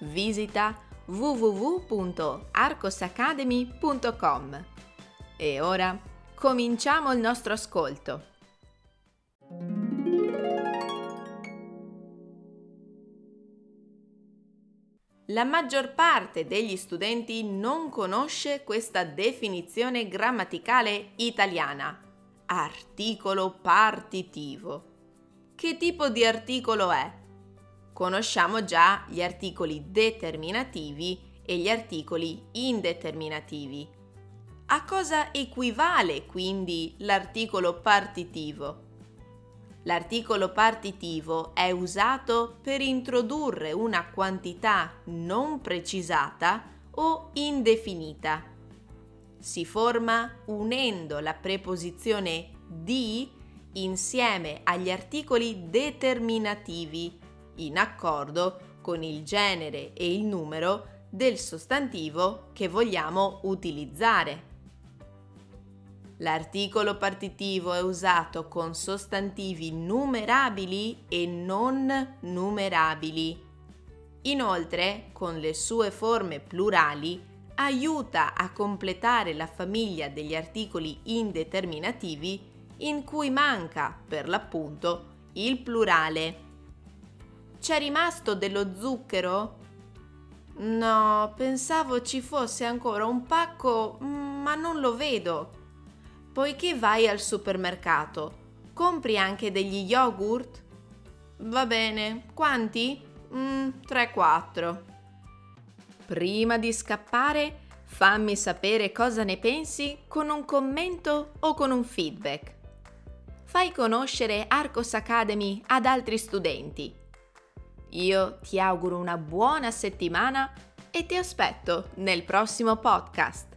Visita www.arcosacademy.com. E ora cominciamo il nostro ascolto. La maggior parte degli studenti non conosce questa definizione grammaticale italiana. Articolo partitivo. Che tipo di articolo è? Conosciamo già gli articoli determinativi e gli articoli indeterminativi. A cosa equivale quindi l'articolo partitivo? L'articolo partitivo è usato per introdurre una quantità non precisata o indefinita. Si forma unendo la preposizione di insieme agli articoli determinativi in accordo con il genere e il numero del sostantivo che vogliamo utilizzare. L'articolo partitivo è usato con sostantivi numerabili e non numerabili. Inoltre, con le sue forme plurali, aiuta a completare la famiglia degli articoli indeterminativi in cui manca, per l'appunto, il plurale. C'è rimasto dello zucchero? No, pensavo ci fosse ancora un pacco, ma non lo vedo. Poiché vai al supermercato, compri anche degli yogurt? Va bene, quanti? Mm, 3-4. Prima di scappare, fammi sapere cosa ne pensi con un commento o con un feedback. Fai conoscere Arcos Academy ad altri studenti io ti auguro una buona settimana e ti aspetto nel prossimo podcast.